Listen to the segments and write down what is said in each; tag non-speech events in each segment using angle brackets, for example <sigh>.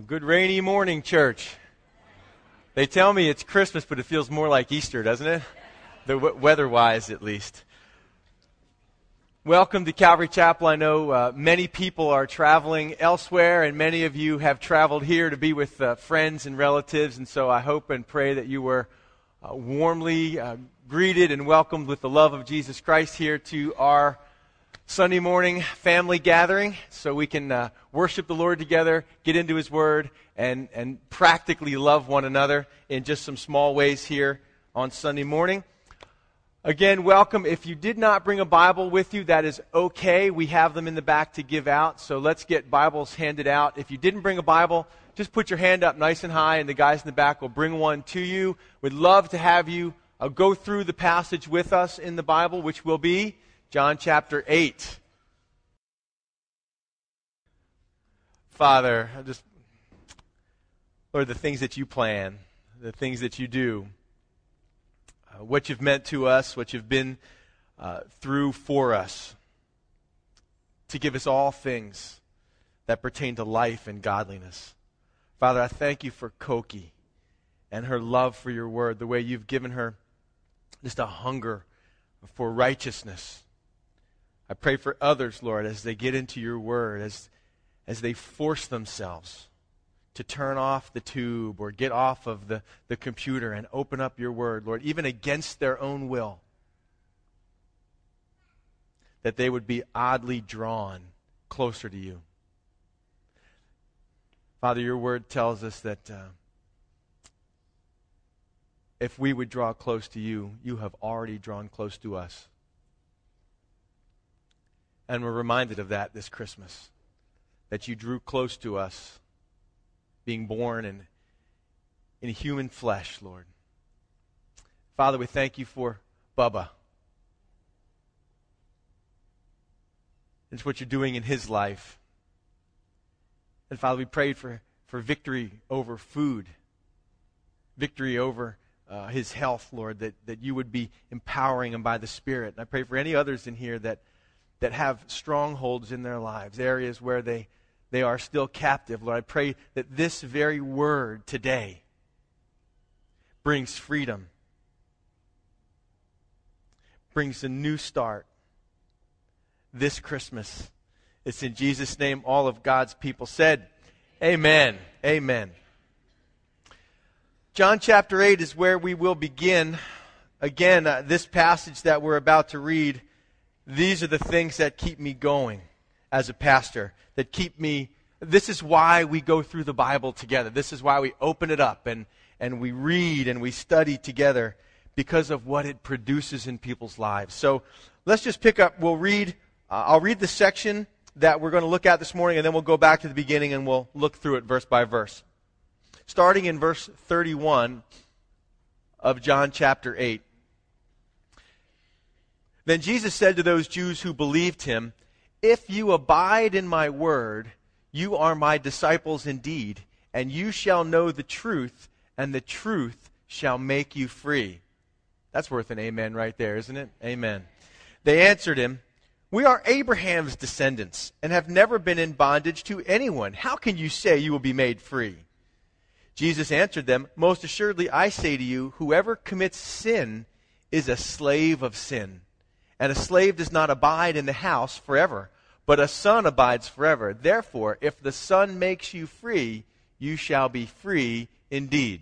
A good rainy morning, church. They tell me it's Christmas, but it feels more like Easter, doesn't it? The w- weather-wise, at least. Welcome to Calvary Chapel. I know uh, many people are traveling elsewhere, and many of you have traveled here to be with uh, friends and relatives. And so I hope and pray that you were uh, warmly uh, greeted and welcomed with the love of Jesus Christ here to our Sunday morning family gathering so we can uh, worship the Lord together, get into His Word, and, and practically love one another in just some small ways here on Sunday morning. Again, welcome. If you did not bring a Bible with you, that is okay. We have them in the back to give out, so let's get Bibles handed out. If you didn't bring a Bible, just put your hand up nice and high, and the guys in the back will bring one to you. We'd love to have you uh, go through the passage with us in the Bible, which will be John chapter 8. Father, I just, Lord, the things that you plan, the things that you do, uh, what you've meant to us, what you've been uh, through for us, to give us all things that pertain to life and godliness. Father, I thank you for Koki and her love for your word, the way you've given her just a hunger for righteousness I pray for others, Lord, as they get into your word, as, as they force themselves to turn off the tube or get off of the, the computer and open up your word, Lord, even against their own will, that they would be oddly drawn closer to you. Father, your word tells us that uh, if we would draw close to you, you have already drawn close to us. And we're reminded of that this Christmas. That you drew close to us, being born in, in human flesh, Lord. Father, we thank you for Bubba. It's what you're doing in his life. And Father, we prayed for, for victory over food, victory over uh, his health, Lord, that, that you would be empowering him by the Spirit. And I pray for any others in here that that have strongholds in their lives, areas where they, they are still captive. Lord, I pray that this very word today brings freedom, brings a new start this Christmas. It's in Jesus' name all of God's people said, Amen. Amen. John chapter 8 is where we will begin. Again, uh, this passage that we're about to read these are the things that keep me going as a pastor, that keep me. This is why we go through the Bible together. This is why we open it up and, and we read and we study together because of what it produces in people's lives. So let's just pick up. We'll read, uh, I'll read the section that we're going to look at this morning, and then we'll go back to the beginning and we'll look through it verse by verse. Starting in verse 31 of John chapter 8. Then Jesus said to those Jews who believed him, If you abide in my word, you are my disciples indeed, and you shall know the truth, and the truth shall make you free. That's worth an amen right there, isn't it? Amen. They answered him, We are Abraham's descendants, and have never been in bondage to anyone. How can you say you will be made free? Jesus answered them, Most assuredly I say to you, whoever commits sin is a slave of sin. And a slave does not abide in the house forever, but a son abides forever. Therefore, if the son makes you free, you shall be free indeed.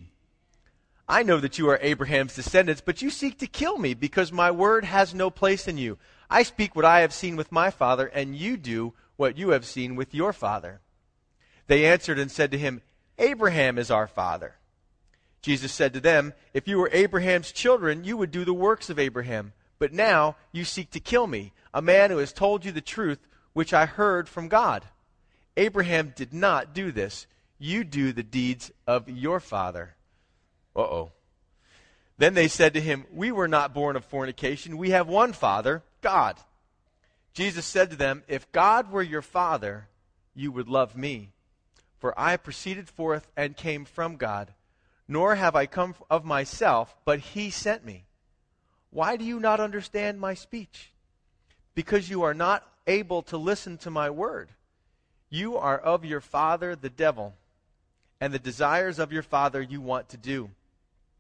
I know that you are Abraham's descendants, but you seek to kill me because my word has no place in you. I speak what I have seen with my father, and you do what you have seen with your father. They answered and said to him, Abraham is our father. Jesus said to them, If you were Abraham's children, you would do the works of Abraham. But now you seek to kill me, a man who has told you the truth, which I heard from God. Abraham did not do this. You do the deeds of your father. Uh oh. Then they said to him, We were not born of fornication. We have one Father, God. Jesus said to them, If God were your Father, you would love me. For I proceeded forth and came from God. Nor have I come of myself, but he sent me. Why do you not understand my speech? Because you are not able to listen to my word. You are of your father, the devil, and the desires of your father you want to do.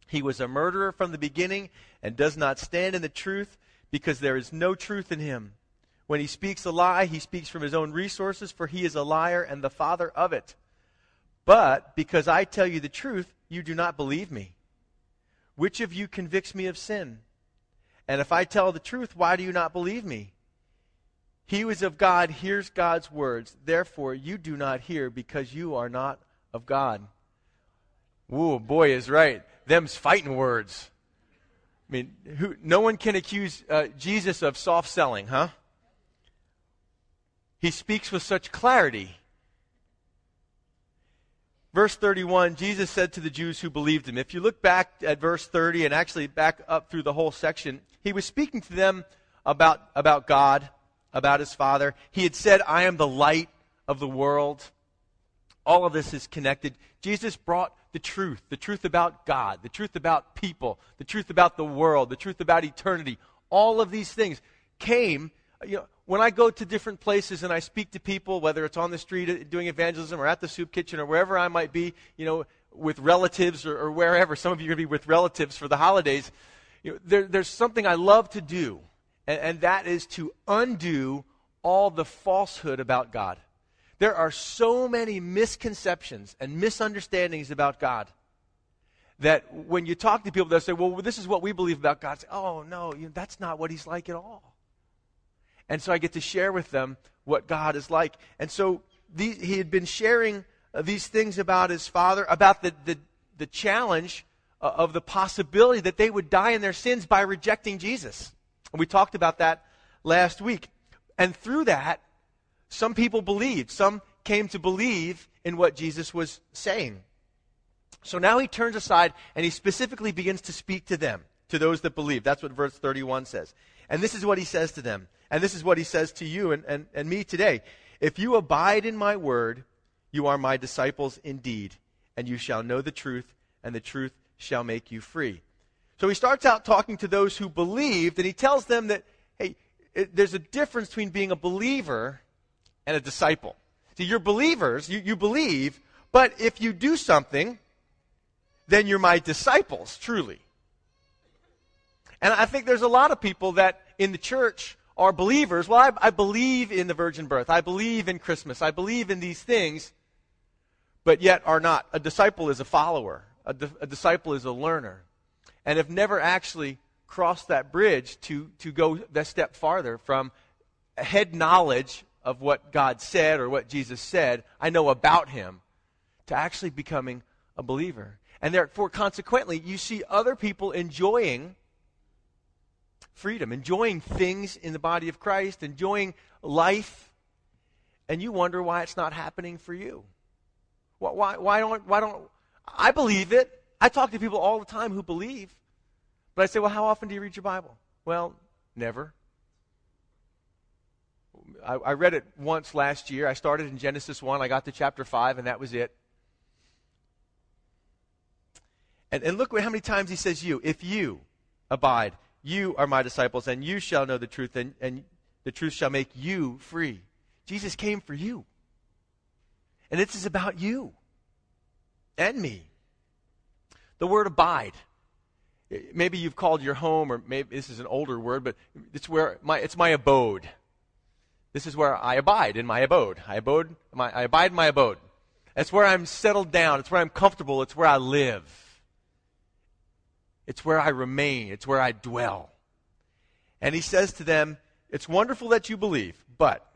He was a murderer from the beginning and does not stand in the truth because there is no truth in him. When he speaks a lie, he speaks from his own resources, for he is a liar and the father of it. But because I tell you the truth, you do not believe me. Which of you convicts me of sin? And if I tell the truth, why do you not believe me? He who is of God hears God's words. Therefore, you do not hear because you are not of God. Ooh, boy is right. Them's fighting words. I mean, who, no one can accuse uh, Jesus of soft selling, huh? He speaks with such clarity. Verse 31, Jesus said to the Jews who believed him. If you look back at verse 30 and actually back up through the whole section, he was speaking to them about, about God, about his Father. He had said, I am the light of the world. All of this is connected. Jesus brought the truth, the truth about God, the truth about people, the truth about the world, the truth about eternity. All of these things came, you know, when I go to different places and I speak to people, whether it's on the street uh, doing evangelism or at the soup kitchen or wherever I might be, you know, with relatives or, or wherever. Some of you are going to be with relatives for the holidays. You know, there, there's something I love to do, and, and that is to undo all the falsehood about God. There are so many misconceptions and misunderstandings about God that when you talk to people, they'll say, Well, this is what we believe about God. Say, oh, no, you know, that's not what He's like at all. And so I get to share with them what God is like. And so these, he had been sharing uh, these things about his father, about the, the, the challenge uh, of the possibility that they would die in their sins by rejecting Jesus. And we talked about that last week. And through that, some people believed. Some came to believe in what Jesus was saying. So now he turns aside and he specifically begins to speak to them, to those that believe. That's what verse 31 says. And this is what he says to them. And this is what he says to you and, and, and me today. If you abide in my word, you are my disciples indeed, and you shall know the truth, and the truth shall make you free. So he starts out talking to those who believed, and he tells them that, hey, it, there's a difference between being a believer and a disciple. See, you're believers, you, you believe, but if you do something, then you're my disciples, truly. And I think there's a lot of people that in the church are believers. Well, I, I believe in the virgin birth. I believe in Christmas. I believe in these things, but yet are not. A disciple is a follower. A, di- a disciple is a learner. And have never actually crossed that bridge to, to go that step farther from head knowledge of what God said or what Jesus said, I know about him, to actually becoming a believer. And therefore, consequently, you see other people enjoying freedom, enjoying things in the body of Christ, enjoying life, and you wonder why it's not happening for you. Why, why, why, don't, why don't I believe it? I talk to people all the time who believe, but I say, well, how often do you read your Bible? Well, never. I, I read it once last year. I started in Genesis 1, I got to chapter 5, and that was it. And, and look how many times he says you. If you abide you are my disciples, and you shall know the truth, and, and the truth shall make you free. Jesus came for you. And this is about you and me. The word abide. Maybe you've called your home, or maybe this is an older word, but it's where my it's my abode. This is where I abide in my abode. I abode my, I abide in my abode. It's where I'm settled down. It's where I'm comfortable. It's where I live. It's where I remain, it's where I dwell. And he says to them, It's wonderful that you believe, but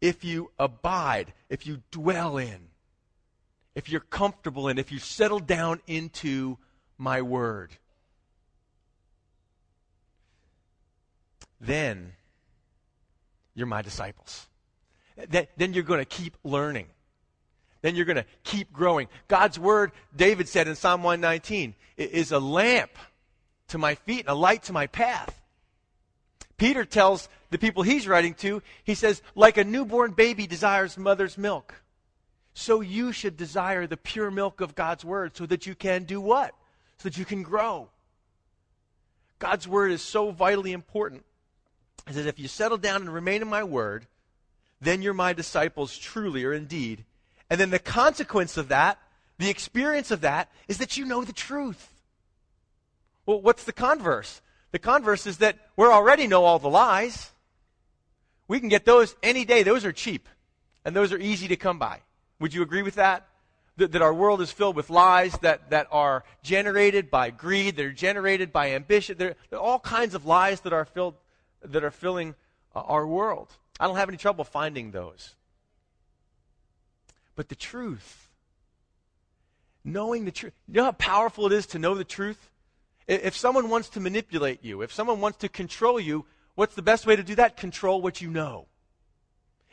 if you abide, if you dwell in, if you're comfortable in, if you settle down into my word, then you're my disciples. Then, then you're going to keep learning then you're going to keep growing. God's word, David said in Psalm 119, is a lamp to my feet and a light to my path. Peter tells the people he's writing to, he says, like a newborn baby desires mother's milk, so you should desire the pure milk of God's word so that you can do what? So that you can grow. God's word is so vitally important. He says, if you settle down and remain in my word, then you're my disciples truly or indeed and then the consequence of that, the experience of that is that you know the truth. Well, what's the converse? The converse is that we already know all the lies. We can get those any day. Those are cheap, and those are easy to come by. Would you agree with that? That, that our world is filled with lies that, that are generated by greed, that are generated by ambition. There, there are all kinds of lies that are, filled, that are filling uh, our world. I don't have any trouble finding those. But the truth, knowing the truth, you know how powerful it is to know the truth? If someone wants to manipulate you, if someone wants to control you, what's the best way to do that? Control what you know.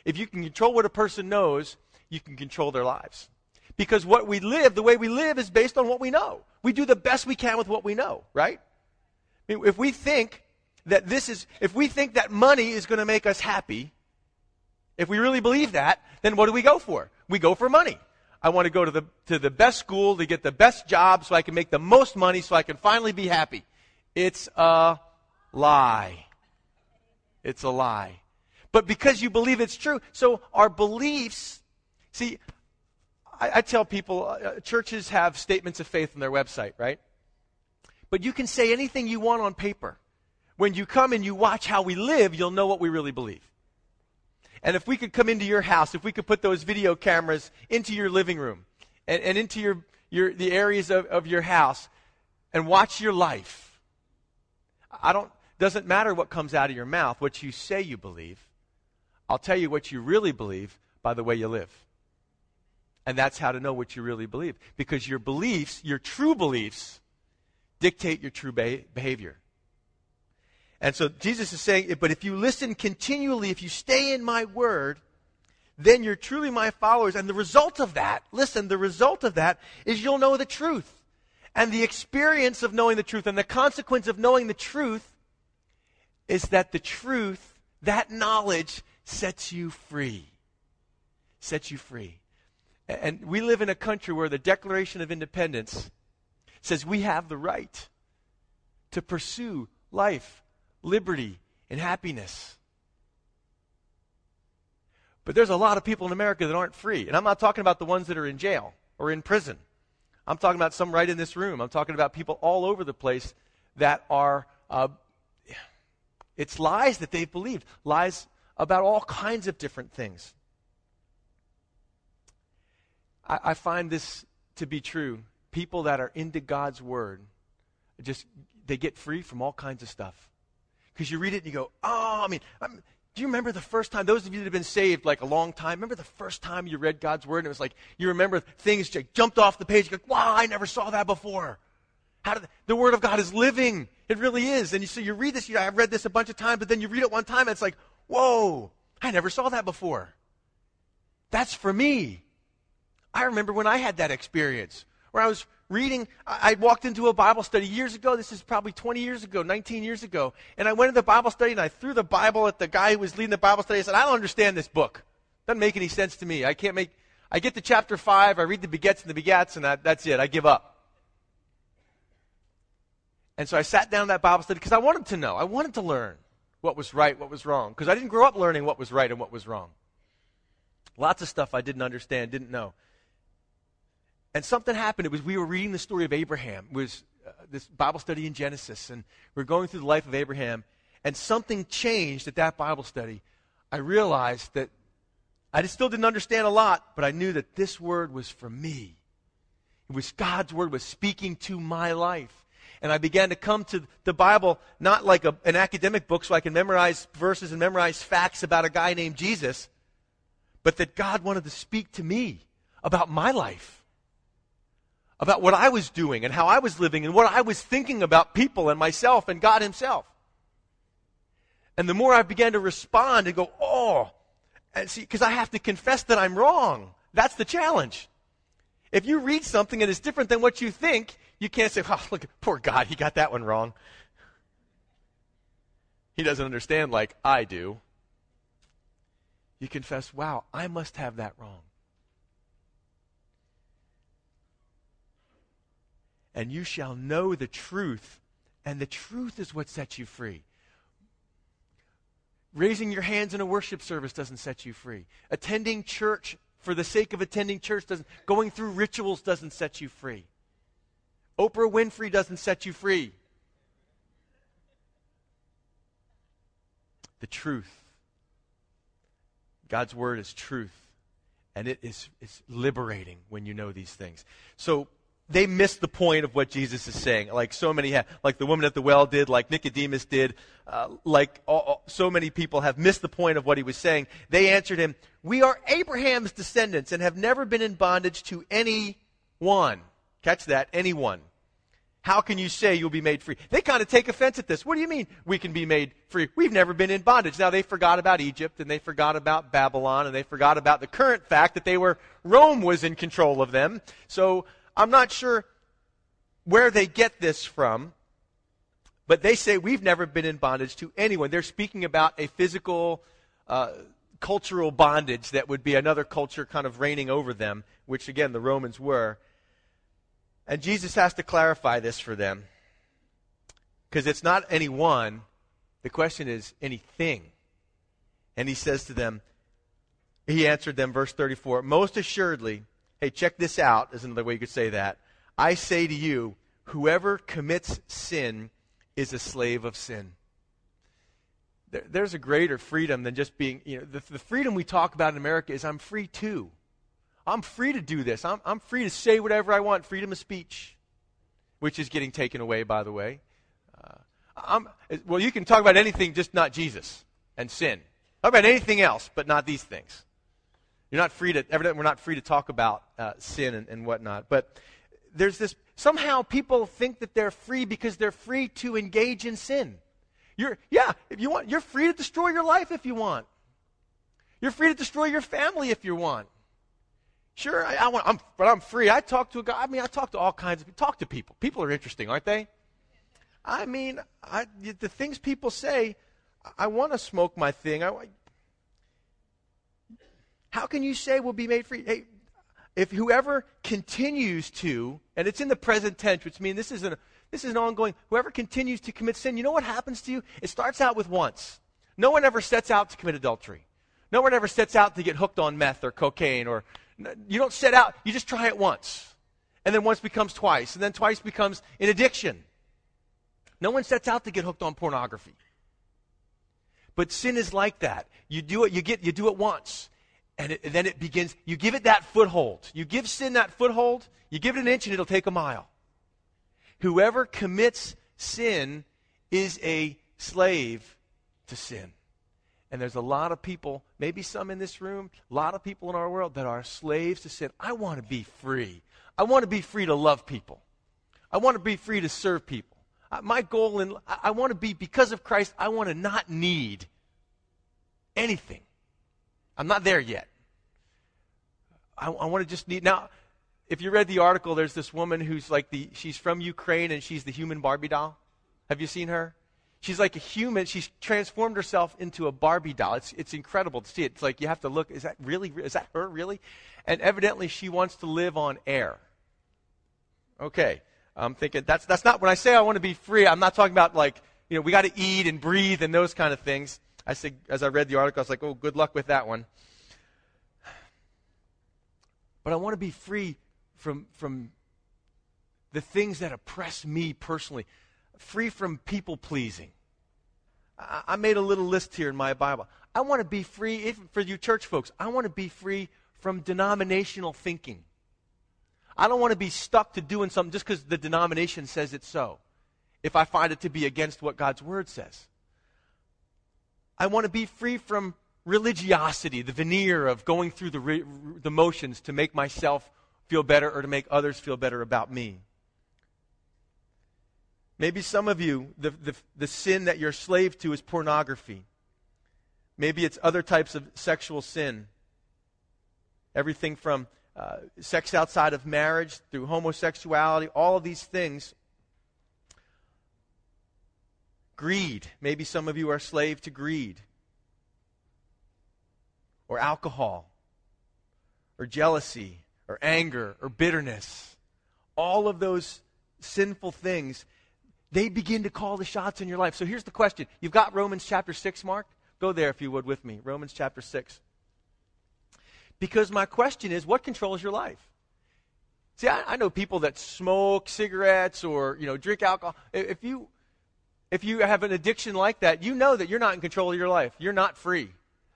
If you can control what a person knows, you can control their lives. Because what we live, the way we live, is based on what we know. We do the best we can with what we know, right? I mean, if we think that this is, if we think that money is going to make us happy, if we really believe that, then what do we go for? We go for money. I want to go to the, to the best school to get the best job so I can make the most money so I can finally be happy. It's a lie. It's a lie. But because you believe it's true, so our beliefs, see, I, I tell people, uh, churches have statements of faith on their website, right? But you can say anything you want on paper. When you come and you watch how we live, you'll know what we really believe. And if we could come into your house, if we could put those video cameras into your living room and, and into your, your, the areas of, of your house and watch your life, I don't, doesn't matter what comes out of your mouth, what you say you believe. I'll tell you what you really believe by the way you live. And that's how to know what you really believe. Because your beliefs, your true beliefs, dictate your true behavior. And so Jesus is saying, but if you listen continually, if you stay in my word, then you're truly my followers. And the result of that, listen, the result of that is you'll know the truth. And the experience of knowing the truth and the consequence of knowing the truth is that the truth, that knowledge, sets you free. Sets you free. And we live in a country where the Declaration of Independence says we have the right to pursue life, liberty, and happiness. But there's a lot of people in America that aren't free. And I'm not talking about the ones that are in jail or in prison. I'm talking about some right in this room. I'm talking about people all over the place that are, uh, it's lies that they've believed, lies about all kinds of different things. I, I find this to be true. People that are into God's Word just, they get free from all kinds of stuff. Because you read it and you go, oh, I mean, I'm, do you remember the first time, those of you that have been saved like a long time, remember the first time you read God's Word and it was like, you remember things just jumped off the page, you go, wow, I never saw that before. How did, the Word of God is living. It really is. And you, so you read this, you, I've read this a bunch of times, but then you read it one time and it's like, whoa, I never saw that before. That's for me. I remember when I had that experience where I was reading. I, I walked into a Bible study years ago. This is probably 20 years ago, 19 years ago. And I went into the Bible study and I threw the Bible at the guy who was leading the Bible study. I said, I don't understand this book. Doesn't make any sense to me. I can't make, I get to chapter 5, I read the begets and the begats, and that, that's it. I give up. And so I sat down that Bible study because I wanted to know. I wanted to learn what was right, what was wrong. Because I didn't grow up learning what was right and what was wrong. Lots of stuff I didn't understand, didn't know. And something happened. It was we were reading the story of Abraham. It was uh, this Bible study in Genesis, and we are going through the life of Abraham. And something changed at that Bible study. I realized that I still didn't understand a lot, but I knew that this word was for me. It was God's word was speaking to my life. And I began to come to the Bible not like a, an academic book so I can memorize verses and memorize facts about a guy named Jesus, but that God wanted to speak to me about my life about what I was doing and how I was living and what I was thinking about people and myself and God Himself. And the more I began to respond and go, oh, and see, because I have to confess that I'm wrong. That's the challenge. If you read something and it's different than what you think, you can't say, oh, look, poor God, he got that one wrong. He doesn't understand like I do. You confess, wow, I must have that wrong. And you shall know the truth, and the truth is what sets you free. Raising your hands in a worship service doesn't set you free. Attending church for the sake of attending church doesn't, going through rituals doesn't set you free. Oprah Winfrey doesn't set you free. The truth. God's word is truth. And it is, is liberating when you know these things. So they miss the point of what Jesus is saying, like so many have, like the woman at the well did, like Nicodemus did, uh, like all, so many people have missed the point of what he was saying. They answered him, "We are Abraham's descendants and have never been in bondage to anyone." Catch that, anyone. How can you say you'll be made free? They kind of take offense at this. What do you mean we can be made free? We've never been in bondage. Now they forgot about Egypt and they forgot about Babylon and they forgot about the current fact that they were Rome was in control of them. So I'm not sure where they get this from, but they say we've never been in bondage to anyone. They're speaking about a physical, uh, cultural bondage that would be another culture kind of reigning over them, which again the Romans were. And Jesus has to clarify this for them. Because it's not any one, the question is anything. And he says to them, he answered them, verse 34, Most assuredly, Hey, check this out, is another way you could say that. I say to you, whoever commits sin is a slave of sin. There, there's a greater freedom than just being, you know, the, the, freedom we talk about in America is I'm free too. I'm free to do this. I'm, I'm free to say whatever I want, freedom of speech, which is getting taken away, by the way. Uh, well, you can talk about anything, just not Jesus and sin. Talk about anything else, but not these things. You're not free to, evidently, we're not free to talk about uh, sin and, and whatnot. But there's this, somehow people think that they're free because they're free to engage in sin. You're, yeah, if you want, you're free to destroy your life if you want. You're free to destroy your family if you want. Sure, I, I want, I'm, but I'm free. I talk to a guy. I mean, I talk to all kinds of talk to people. People are interesting, aren't they? I mean, I, the things people say. I want to smoke my thing. I, how can you say we'll be made free? Hey, if whoever continues to, and it's in the present tense, which means this is an, this is an ongoing, whoever continues to commit sin, you know what happens to you? It starts out with once. No one ever sets out to commit adultery. No one ever sets out to get hooked on meth or cocaine or, you don't set out, you just try it once. And then once becomes twice, and then twice becomes an addiction. No one sets out to get hooked on pornography. But sin is like that. You do it, you get, you do it once. And, it, and, then it begins, you give it that foothold. You give sin that foothold, you give it an inch and it'll take a mile. Whoever commits sin is a slave to sin. And there's a lot of people, maybe some in this room, a lot of people in our world that are slaves to sin. I want to be free. I want to be free to love people. I want to be free to serve people. My goal in I want to be because of Christ, I want to not need anything. I'm not there yet. I, I want to just need. Now, if you read the article, there's this woman who's like the, she's from Ukraine and she's the human Barbie doll. Have you seen her? She's like a human. She's transformed herself into a Barbie doll. It's, it's incredible to see it. It's like you have to look, is that really, is that her really? And evidently she wants to live on air. Okay. I'm thinking, that's, that's not, when I say I want to be free, I'm not talking about like, you know, we got to eat and breathe and those kind of things. I said, as I read the article, I was like, oh, good luck with that one. But I want to be free from, from the things that oppress me personally, free from people pleasing. I, I made a little list here in my Bible. I want to be free, if, for you church folks, I want to be free from denominational thinking. I don't want to be stuck to doing something just because the denomination says it's so, if I find it to be against what God's word says. I want to be free from religiosity, the veneer of going through the, re- the motions to make myself feel better or to make others feel better about me. Maybe some of you, the, the, the sin that you're slave to is pornography. Maybe it's other types of sexual sin. Everything from uh, sex outside of marriage through homosexuality, all of these things. Greed. Maybe some of you are slave to greed, or alcohol, or jealousy, or anger, or bitterness. All of those sinful things, they begin to call the shots in your life. So here's the question. You've got Romans chapter 6 marked? Go there if you would with me. Romans chapter 6. Because my question is, what controls your life? See, I, I know people that smoke cigarettes or you know drink alcohol. If you if you have an addiction like that, you know that you're not in control of your life. You're not free.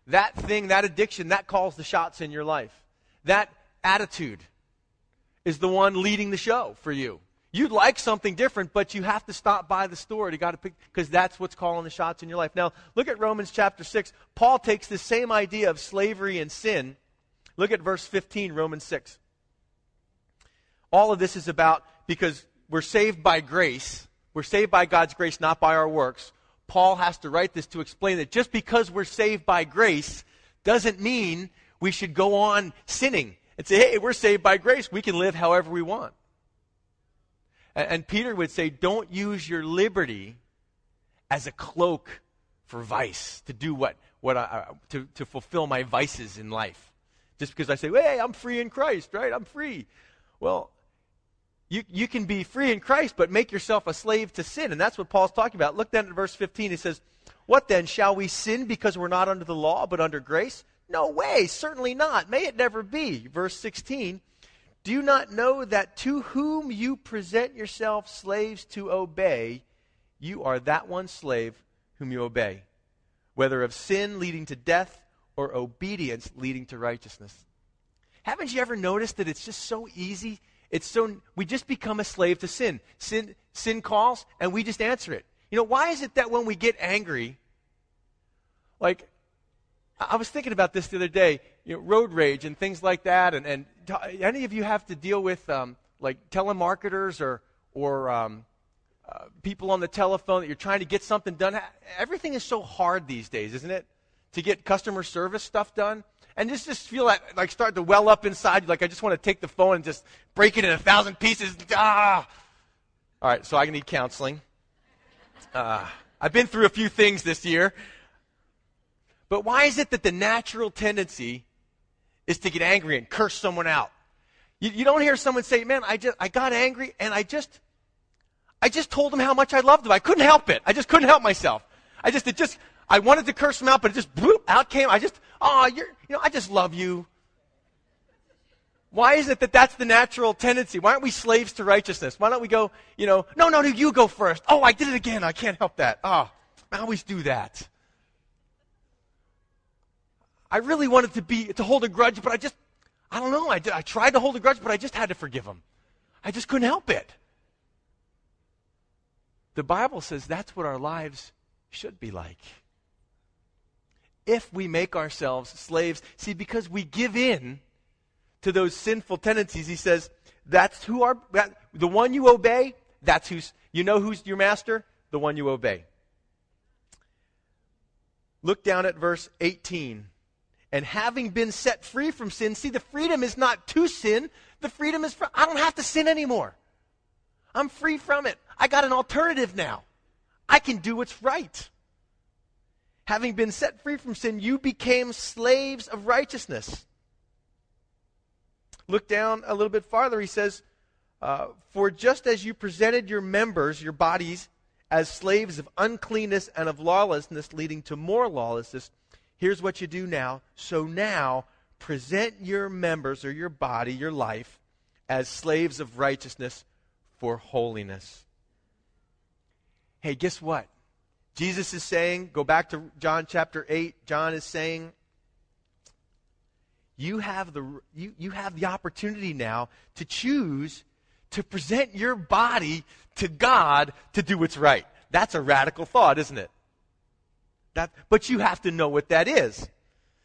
That thing, that addiction, that calls the shots in your life. That attitude is the one leading the show for you. You'd like something different, but you have to stop by the store. You got to pick because that's what's calling the shots in your life. Now, look at Romans chapter 6. Paul takes the same idea of slavery and sin. Look at verse 15, Romans 6. All of this is about because we're saved by grace. We're saved by God's grace, not by our works. Paul has to write this to explain that just because we're saved by grace doesn't mean we should go on sinning and say, hey, we're saved by grace. We can live however we want. And, and Peter would say, don't use your liberty as a cloak for vice, to do what, what I, to, to fulfill my vices in life. Just because I say, hey, I'm free in Christ, right? I'm free. Well, you, you can be free in Christ, but make yourself a slave to sin. And that's what Paul's talking about. Look then at verse 15. He says, What then? Shall we sin because we're not under the law, but under grace? No way, certainly not. May it never be. Verse 16. Do you not know that to whom you present yourself slaves to obey, you are that one slave whom you obey, whether of sin leading to death or obedience leading to righteousness? Haven't you ever noticed that it's just so easy it's so we just become a slave to sin. Sin sin calls and we just answer it. You know, why is it that when we get angry, like I was thinking about this the other day, you know, road rage and things like that, and, and any of you have to deal with um, like telemarketers or or um, uh, people on the telephone that you're trying to get something done. Everything is so hard these days, isn't it? To get customer service stuff done and just just feel like like start to well up inside you, like I just want to take the phone and just break it in a thousand pieces. Ah. All right, so I need counseling. Uh, I've been through a few things this year. But why is it that the natural tendency is to get angry and curse someone out? You, you don't hear someone say, "Man, I just I got angry and I just I just told him how much I loved him. I couldn't help it. I just couldn't help myself. I just it just I wanted to curse him out, but it just bloop, out came. I just oh, you're, you know, I just love you. Why is it that that's the natural tendency? Why aren't we slaves to righteousness? Why don't we go, you know, no, no, no, you go first. Oh, I did it again. I can't help that. Oh, I always do that. I really wanted to be, to hold a grudge, but I just, I don't know. I, did, I tried to hold a grudge, but I just had to forgive him. I just couldn't help it. The Bible says that's what our lives should be like if we make ourselves slaves. See, because we give in to those sinful tendencies, he says, that's who are, that, the one you obey, that's who's, you know who's your master? The one you obey. Look down at verse 18. And having been set free from sin, see, the freedom is not to sin. The freedom is from, I don't have to sin anymore. I'm free from it. I got an alternative now. I can do what's right having been set free from sin, you became slaves of righteousness. Look down a little bit farther. He says, uh, For just as you presented your members, your bodies, as slaves of uncleanness and of lawlessness, leading to more lawlessness, here's what you do now. So now, present your members or your body, your life, as slaves of righteousness for holiness. Hey, guess what? Jesus is saying, go back to John chapter 8, John is saying, you have the, you, you have the opportunity now to choose to present your body to God to do what's right. That's a radical thought, isn't it? That, but you have to know what that is.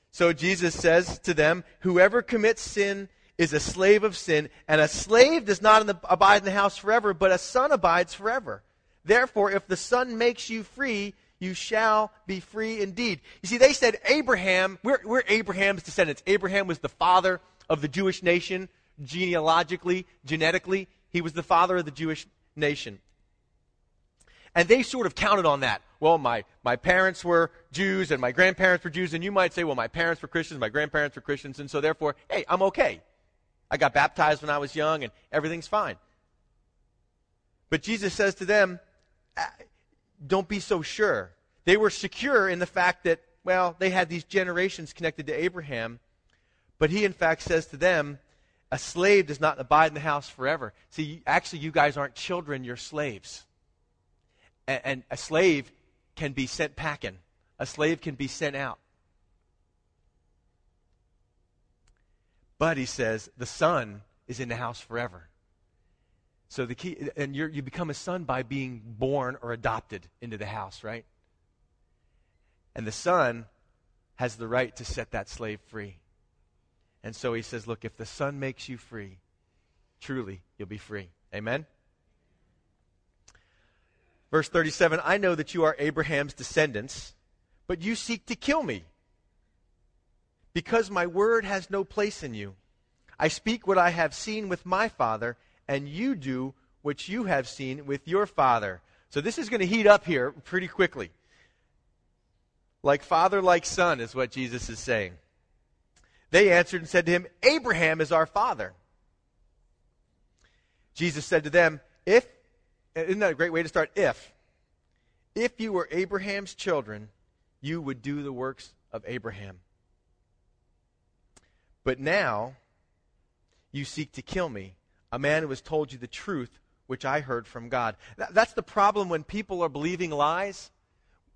So Jesus says to them, Whoever commits sin is a slave of sin, and a slave does not the, abide in the house forever, but a son abides forever. Therefore, if the Son makes you free, you shall be free indeed. You see, they said Abraham, we're, we're Abraham's descendants. Abraham was the father of the Jewish nation, genealogically, genetically. He was the father of the Jewish nation. And they sort of counted on that. Well, my, my parents were Jews and my grandparents were Jews, and you might say, well, my parents were Christians, my grandparents were Christians, and so therefore, hey, I'm okay. I got baptized when I was young, and everything's fine. But Jesus says to them, don't be so sure. They were secure in the fact that, well, they had these generations connected to Abraham, But he, in fact, says to them, A slave does not abide in the house forever. See, actually, you guys aren't children, you're slaves. And, and a slave can be sent packing, a slave can be sent out. But he says, the son is in the house forever. So the key, and you become a son by being born or adopted into the house, right? And the son has the right to set that slave free. And so he says, Look, if the Son makes you free, truly you'll be free. Amen? Verse 37 I know that you are Abraham's descendants, but you seek to kill me because my word has no place in you. I speak what I have seen with my father, and you do what you have seen with your father. So this is going to heat up here pretty quickly. Like father, like son, is what Jesus is saying. They answered and said to him, Abraham is our father. Jesus said to them, If, isn't that a great way to start? If, if you were Abraham's children, you would do the works of Abraham. But now you seek to kill me, a man who has told you the truth which I heard from God. That's the problem when people are believing lies.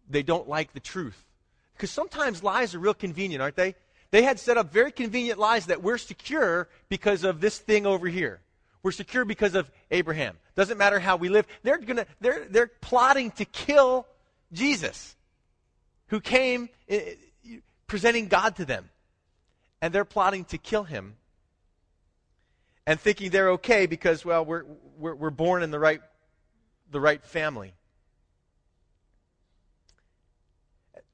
They don't like the truth. Because sometimes lies are real convenient, aren't they? They had set up very convenient lies that we're secure because of this thing over here. We're secure because of Abraham. Doesn't matter how we live. They're gonna they're they're plotting to kill Jesus, who came eh, eh, presenting God to them. And they're plotting to kill him. And thinking they're okay because, well, we're, we're, we're born in the right, the right family.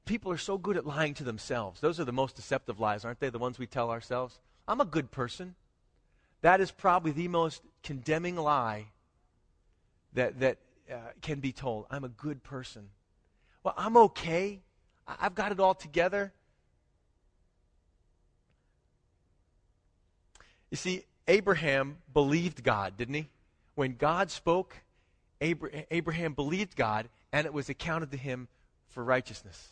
people are so good at lying to themselves. Those are the most deceptive lies, aren't they? The ones we tell ourselves. I'm a good person. That is probably the most condemning lie that, that uh, can be told. I'm a good person. Well, I'm okay. I've got it all together. You see, Abraham believed God, didn't he? When God spoke, Abraham believed God, and it was accounted to him for righteousness.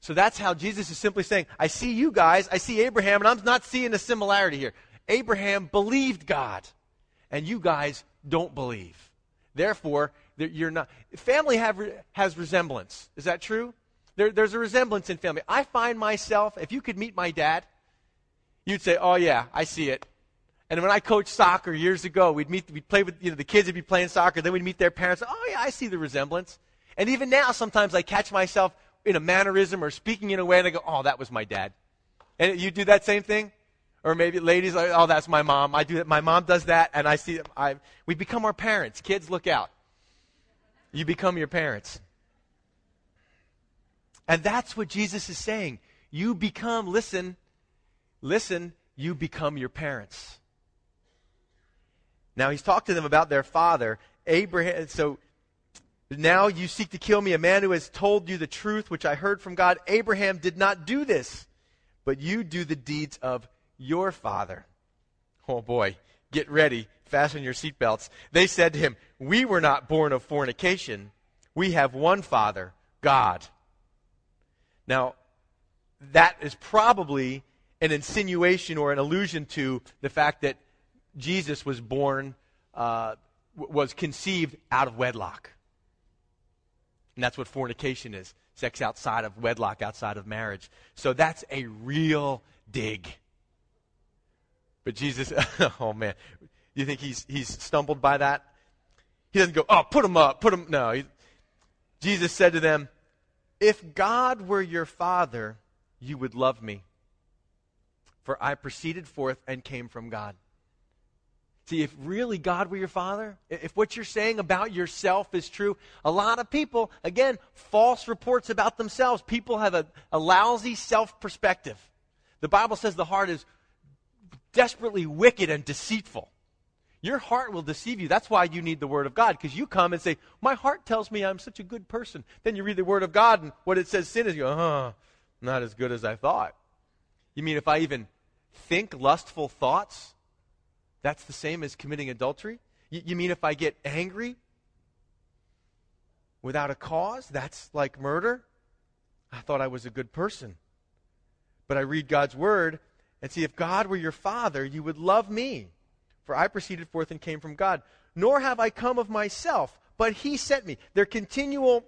So that's how Jesus is simply saying, I see you guys, I see Abraham, and I'm not seeing a similarity here. Abraham believed God, and you guys don't believe. Therefore, you're not. Family have, has resemblance. Is that true? There, there's a resemblance in family. I find myself, if you could meet my dad, you'd say, Oh, yeah, I see it. And when I coached soccer years ago, we'd meet, we'd play with, you know, the kids would be playing soccer, then we'd meet their parents. Oh, yeah, I see the resemblance. And even now, sometimes I catch myself in a mannerism or speaking in a way and I go, oh, that was my dad. And you do that same thing? Or maybe ladies, like, oh, that's my mom. I do that. My mom does that, and I see. I, we become our parents. Kids, look out. You become your parents. And that's what Jesus is saying. You become, listen, listen, you become your parents. Now, he's talked to them about their father, Abraham. So now you seek to kill me, a man who has told you the truth which I heard from God. Abraham did not do this, but you do the deeds of your father. Oh boy, get ready, fasten your seatbelts. They said to him, We were not born of fornication. We have one father, God. Now, that is probably an insinuation or an allusion to the fact that Jesus was born, uh, was conceived out of wedlock. And that's what fornication is sex outside of wedlock, outside of marriage. So that's a real dig. But Jesus, <laughs> oh man, you think he's, he's stumbled by that? He doesn't go, oh, put him up, put him. No. He, Jesus said to them, If God were your father, you would love me. For I proceeded forth and came from God. See, if really God were your father, if what you're saying about yourself is true, a lot of people, again, false reports about themselves. People have a, a lousy self perspective. The Bible says the heart is desperately wicked and deceitful. Your heart will deceive you. That's why you need the Word of God, because you come and say, My heart tells me I'm such a good person. Then you read the Word of God, and what it says sin is, you go, huh, not as good as I thought. You mean if I even think lustful thoughts? That's the same as committing adultery? You, mean if I get angry without a cause, that's like murder? I thought I was a good person. But I read God's word, And see, if God were your father, you would love me. For I proceeded forth and came from God. Nor have I come of myself, but he sent me. Their continual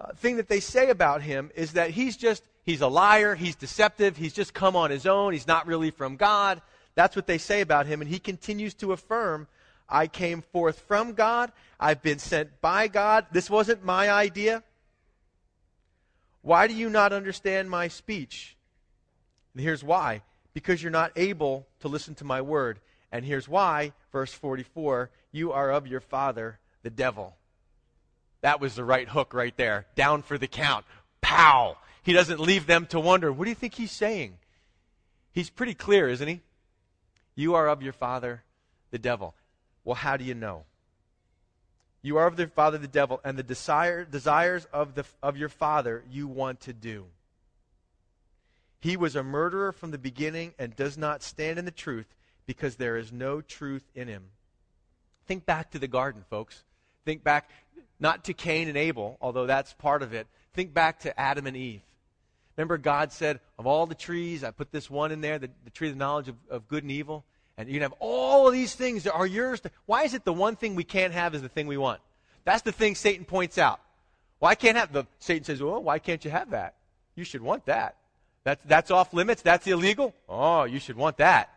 uh, thing that they say about him is that he's just, he's a liar, he's deceptive, he's just come on his own, he's not really from God. That's what they say about him. And he continues to affirm, I came forth from God, I've been sent by God. This wasn't my idea. Why do you not understand my speech? And here's why because you're not able to listen to my word. And here's why, verse 44 you are of your father, the devil. That was the right hook right there. Down for the count. Pow! He doesn't leave them to wonder. What do you think he's saying? He's pretty clear, isn't he? You are of your father, the devil. Well, how do you know? You are of the father, the devil, and the desire, desires of, the, of your father you want to do. He was a murderer from the beginning and does not stand in the truth because there is no truth in him. Think back to the garden, folks. Think back not to Cain and Abel, although that's part of it. Think back to Adam and Eve. Remember, God said, Of all the trees, I put this one in there, the, the tree of the knowledge of, of good and evil. And you can have all of these things that are yours. To, why is it the one thing we can't have is the thing we want? That's the thing Satan points out. Why can't have the Satan says, Well, why can't you have that? You should want that. That's, that's off limits. That's illegal. Oh, you should want that.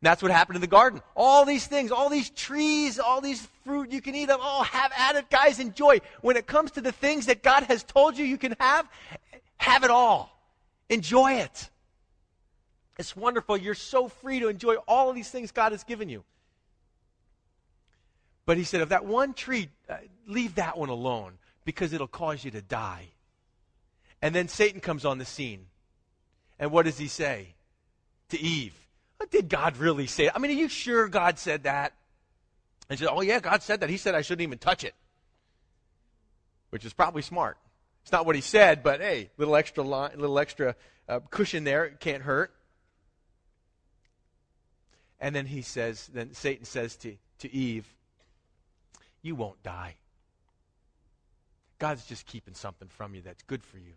And that's what happened in the garden. All these things, all these trees, all these fruit you can eat them, oh, have at it, guys, enjoy. When it comes to the things that God has told you you can have, have it all. Enjoy it. It's wonderful. You're so free to enjoy all of these things God has given you. But he said, of that one tree, uh, leave that one alone because it'll cause you to die. And then Satan comes on the scene. And what does he say to Eve? Did God really say? I mean, are you sure God said that? And she said, Oh, yeah, God said that. He said I shouldn't even touch it, which is probably smart. It's not what he said, but hey, little extra line, little extra uh, cushion there can't hurt. And then he says, then Satan says to, to Eve, You won't die. God's just keeping something from you that's good for you.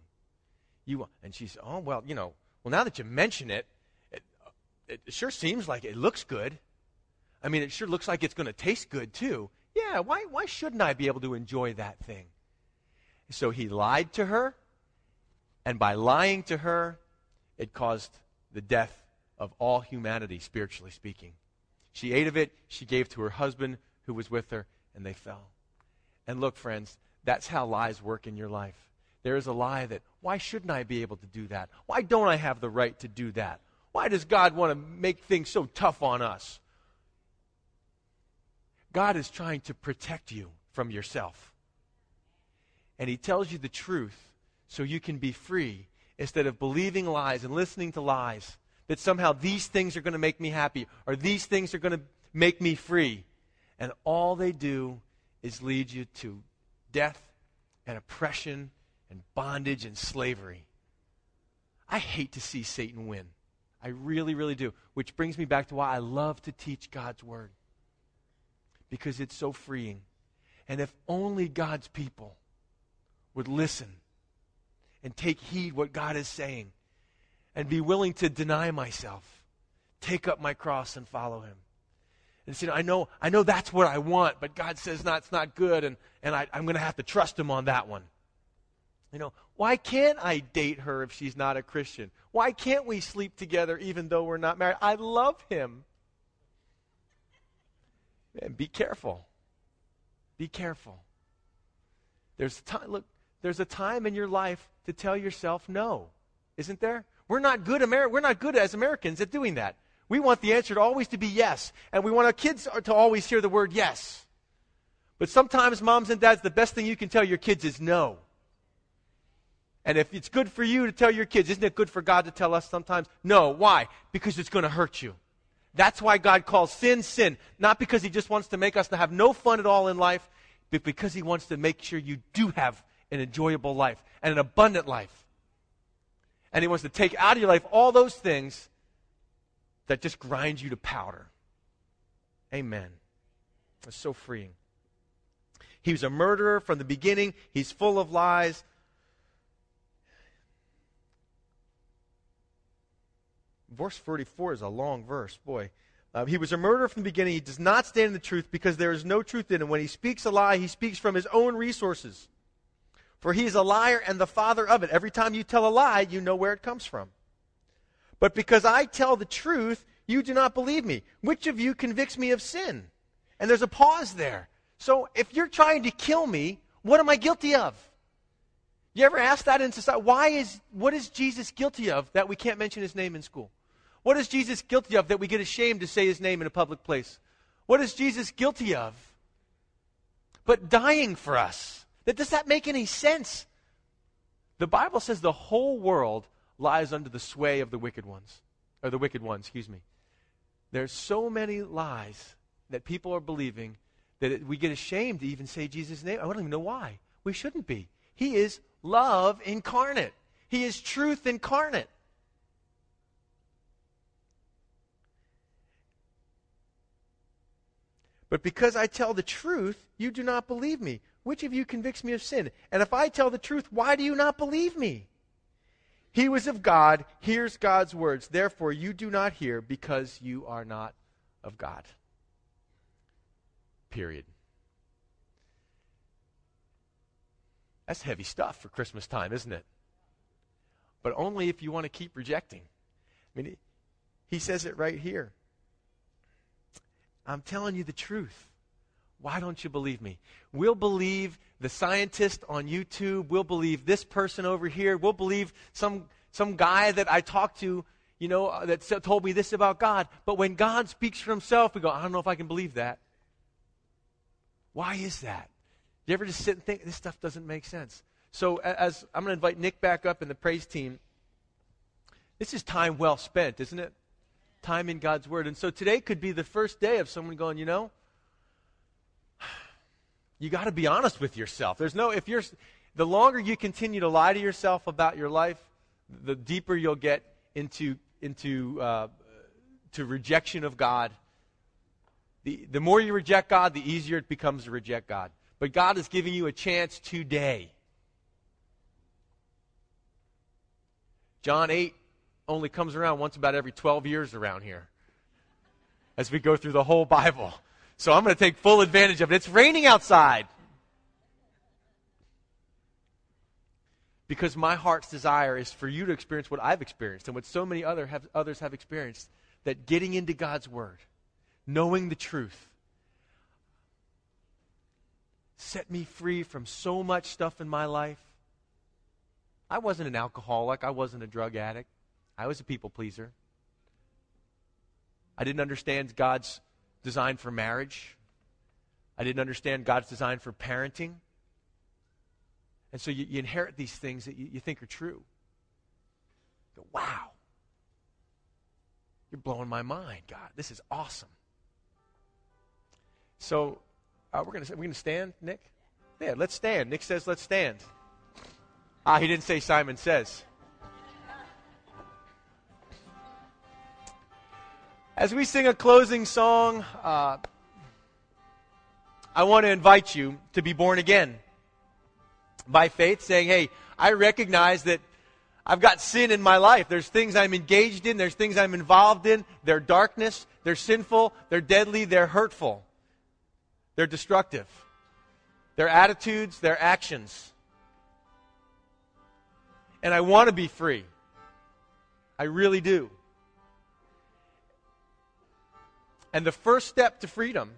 You won't. and she said, Oh well, you know, well now that you mention it, it, it sure seems like it looks good. I mean, it sure looks like it's going to taste good too. Yeah, why, why shouldn't I be able to enjoy that thing? So he lied to her, and by lying to her, it caused the death of all humanity, spiritually speaking. She ate of it, she gave to her husband who was with her, and they fell. And look, friends, that's how lies work in your life. There is a lie that, why shouldn't I be able to do that? Why don't I have the right to do that? Why does God want to make things so tough on us? God is trying to protect you from yourself. And He tells you the truth so you can be free instead of believing lies and listening to lies that somehow these things are going to make me happy or these things are going to make me free. And all they do is lead you to death and oppression and bondage and slavery. I hate to see Satan win. I really, really do. Which brings me back to why I love to teach God's Word. Because it's so freeing. And if only God's people would listen and take heed what God is saying and be willing to deny myself, take up my cross and follow him. And say, I know, I know that's what I want, but God says no, it's not good, and, and I, I'm going to have to trust him on that one. You know, why can't I date her if she's not a Christian? Why can't we sleep together even though we're not married? I love him. Man, be careful. Be careful. There's time, look, there's a time in your life to tell yourself no, isn't there? We're not good Ameri- we're not good as Americans at doing that. We want the answer to always to be yes, and we want our kids to always hear the word yes. But sometimes moms and dads the best thing you can tell your kids is no. And if it's good for you to tell your kids, isn't it good for God to tell us sometimes? No. Why? Because it's going to hurt you. That's why God calls sin sin. Not because He just wants to make us to have no fun at all in life, but because He wants to make sure you do have an enjoyable life and an abundant life. And He wants to take out of your life all those things that just grind you to powder. Amen. It's so freeing. He was a murderer from the beginning. He's full of lies. verse 44 is a long verse, boy. Uh, he was a murderer from the beginning. He does not stand in the truth because there is no truth in him. When he speaks a lie, he speaks from his own resources. For he is a liar and the father of it. Every time you tell a lie, you know where it comes from. But because I tell the truth, you do not believe me. Which of you convicts me of sin? And there's a pause there. So if you're trying to kill me, what am I guilty of? You ever ask that in society? Why is, what is Jesus guilty of that we can't mention his name in school? What is Jesus guilty of that we get ashamed to say his name in a public place? What is Jesus guilty of? But dying for us. That, does that make any sense? The Bible says the whole world lies under the sway of the wicked ones, or the wicked ones, excuse me. There's so many lies that people are believing that it, we get ashamed to even say Jesus' name. I don't even know why. We shouldn't be. He is love incarnate. He is truth incarnate. But because I tell the truth, you do not believe me. Which of you convicts me of sin? And if I tell the truth, why do you not believe me? He was of God, hears God's words. Therefore, you do not hear because you are not of God. Period. That's heavy stuff for Christmas time, isn't it? But only if you want to keep rejecting. I mean, he says it right here. I'm telling you the truth. Why don't you believe me? We'll believe the scientist on YouTube. We'll believe this person over here. We'll believe some, some guy that I talked to, you know, uh, that told me this about God. But when God speaks for himself, we go, I don't know if I can believe that. Why is that? You ever just sit and think, this stuff doesn't make sense? So, as I'm going to invite Nick back up in the praise team, this is time well spent, isn't it? time in God's Word. And so today could be the first day of someone going, you know, you got to be honest with yourself. There's no, if you're, the longer you continue to lie to yourself about your life, the deeper you'll get into, into, uh, to rejection of God. The, the more you reject God, the easier it becomes to reject God. But God is giving you a chance today. John 8, only comes around once about every 12 years around here as we go through the whole Bible. So I'm going to take full advantage of it. It's raining outside. Because my heart's desire is for you to experience what I've experienced and what so many other have, others have experienced that getting into God's Word, knowing the truth, set me free from so much stuff in my life. I wasn't an alcoholic, I wasn't a drug addict. I was a people pleaser. I didn't understand God's design for marriage. I didn't understand God's design for parenting. And so you, you inherit these things that you, you think are true. You go, wow. You're blowing my mind, God. This is awesome. So uh, we're going to we're going to stand, Nick. Yeah, let's stand. Nick says, let's stand. Ah, he didn't say Simon says. As we sing a closing song, uh, I want to invite you to be born again by faith, saying, Hey, I recognize that I've got sin in my life. There's things I'm engaged in, there's things I'm involved in. They're darkness, they're sinful, they're deadly, they're hurtful, they're destructive. Their attitudes, their actions. And I want to be free. I really do. And the first step to freedom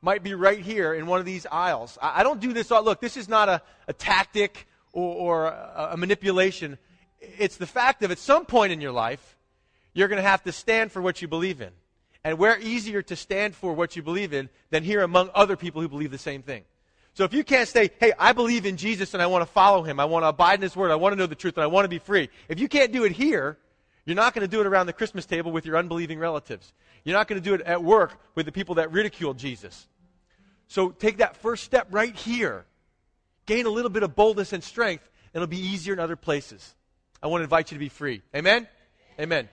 might be right here in one of these aisles. I, I don't do this. All, look, this is not a, a tactic or, or a, a manipulation. It's the fact of at some point in your life, you're going to have to stand for what you believe in. And where easier to stand for what you believe in than here among other people who believe the same thing. So if you can't say, hey, I believe in Jesus and I want to follow him, I want to abide in his word, I want to know the truth, and I want to be free. If you can't do it here, you're not going to do it around the Christmas table with your unbelieving relatives. You're not going to do it at work with the people that ridicule Jesus. So take that first step right here. Gain a little bit of boldness and strength, and it'll be easier in other places. I want to invite you to be free. Amen? Amen.